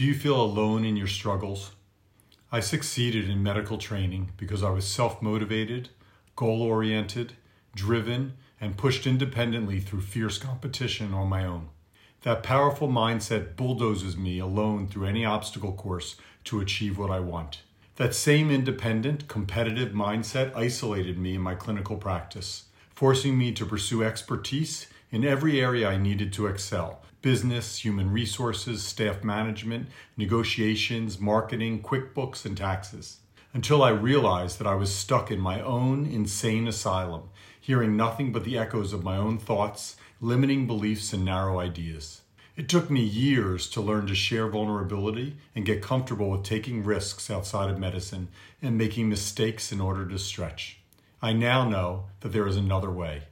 Do you feel alone in your struggles? I succeeded in medical training because I was self motivated, goal oriented, driven, and pushed independently through fierce competition on my own. That powerful mindset bulldozes me alone through any obstacle course to achieve what I want. That same independent, competitive mindset isolated me in my clinical practice, forcing me to pursue expertise in every area I needed to excel business, human resources, staff management, negotiations, marketing, QuickBooks, and taxes. Until I realized that I was stuck in my own insane asylum, hearing nothing but the echoes of my own thoughts, limiting beliefs, and narrow ideas. It took me years to learn to share vulnerability and get comfortable with taking risks outside of medicine and making mistakes in order to stretch. I now know that there is another way.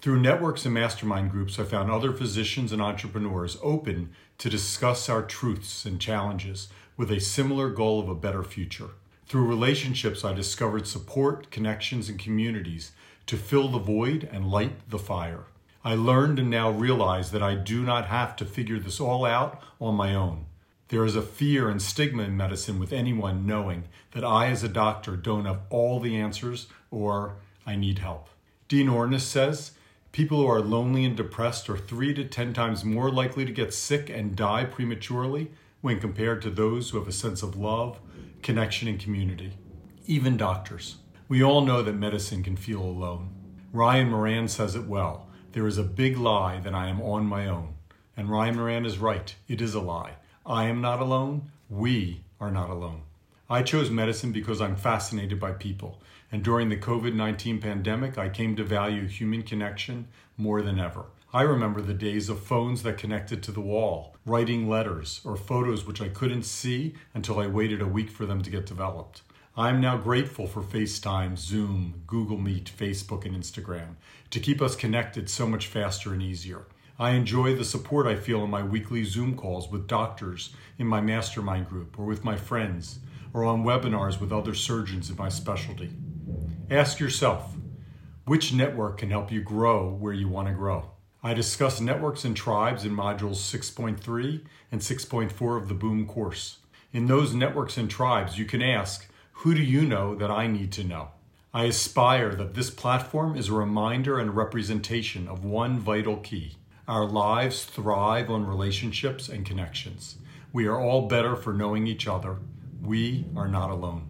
Through networks and mastermind groups, I found other physicians and entrepreneurs open to discuss our truths and challenges with a similar goal of a better future. Through relationships, I discovered support, connections, and communities to fill the void and light the fire. I learned and now realize that I do not have to figure this all out on my own. There is a fear and stigma in medicine with anyone knowing that I, as a doctor, don't have all the answers or I need help. Dean Ornish says, People who are lonely and depressed are three to ten times more likely to get sick and die prematurely when compared to those who have a sense of love, connection, and community. Even doctors. We all know that medicine can feel alone. Ryan Moran says it well. There is a big lie that I am on my own. And Ryan Moran is right. It is a lie. I am not alone. We are not alone. I chose medicine because I'm fascinated by people. And during the COVID 19 pandemic, I came to value human connection more than ever. I remember the days of phones that connected to the wall, writing letters, or photos which I couldn't see until I waited a week for them to get developed. I'm now grateful for FaceTime, Zoom, Google Meet, Facebook, and Instagram to keep us connected so much faster and easier. I enjoy the support I feel in my weekly Zoom calls with doctors in my mastermind group or with my friends or on webinars with other surgeons in my specialty. Ask yourself which network can help you grow where you want to grow. I discuss networks and tribes in modules 6.3 and 6.4 of the BOOMM course. In those networks and tribes, you can ask, Who do you know that I need to know? I aspire that this platform is a reminder and representation of one vital key. Our lives thrive on relationships and connections. We are all better for knowing each other. We are not alone.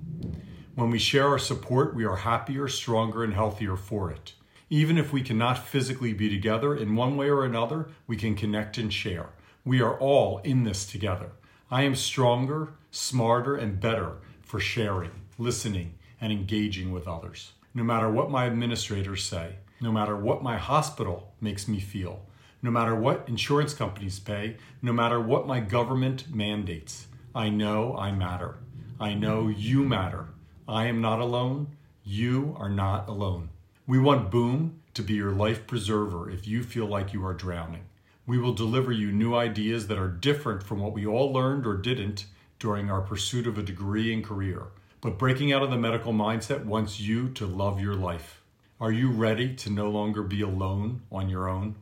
When we share our support, we are happier, stronger, and healthier for it. Even if we cannot physically be together, in one way or another, we can connect and share. We are all in this together. I am stronger, smarter, and better for sharing, listening, and engaging with others. No matter what my administrators say, no matter what my hospital makes me feel, no matter what insurance companies pay, no matter what my government mandates, I know I matter. I know you matter. I am not alone. You are not alone. We want BOOMM to be your life preserver if you feel like you are drowning. We will deliver you new ideas that are different from what we all learned or didn't during our pursuit of a degree and career. But breaking out of the medical mindset wants you to love your life. Are you ready to no longer be alone on your own?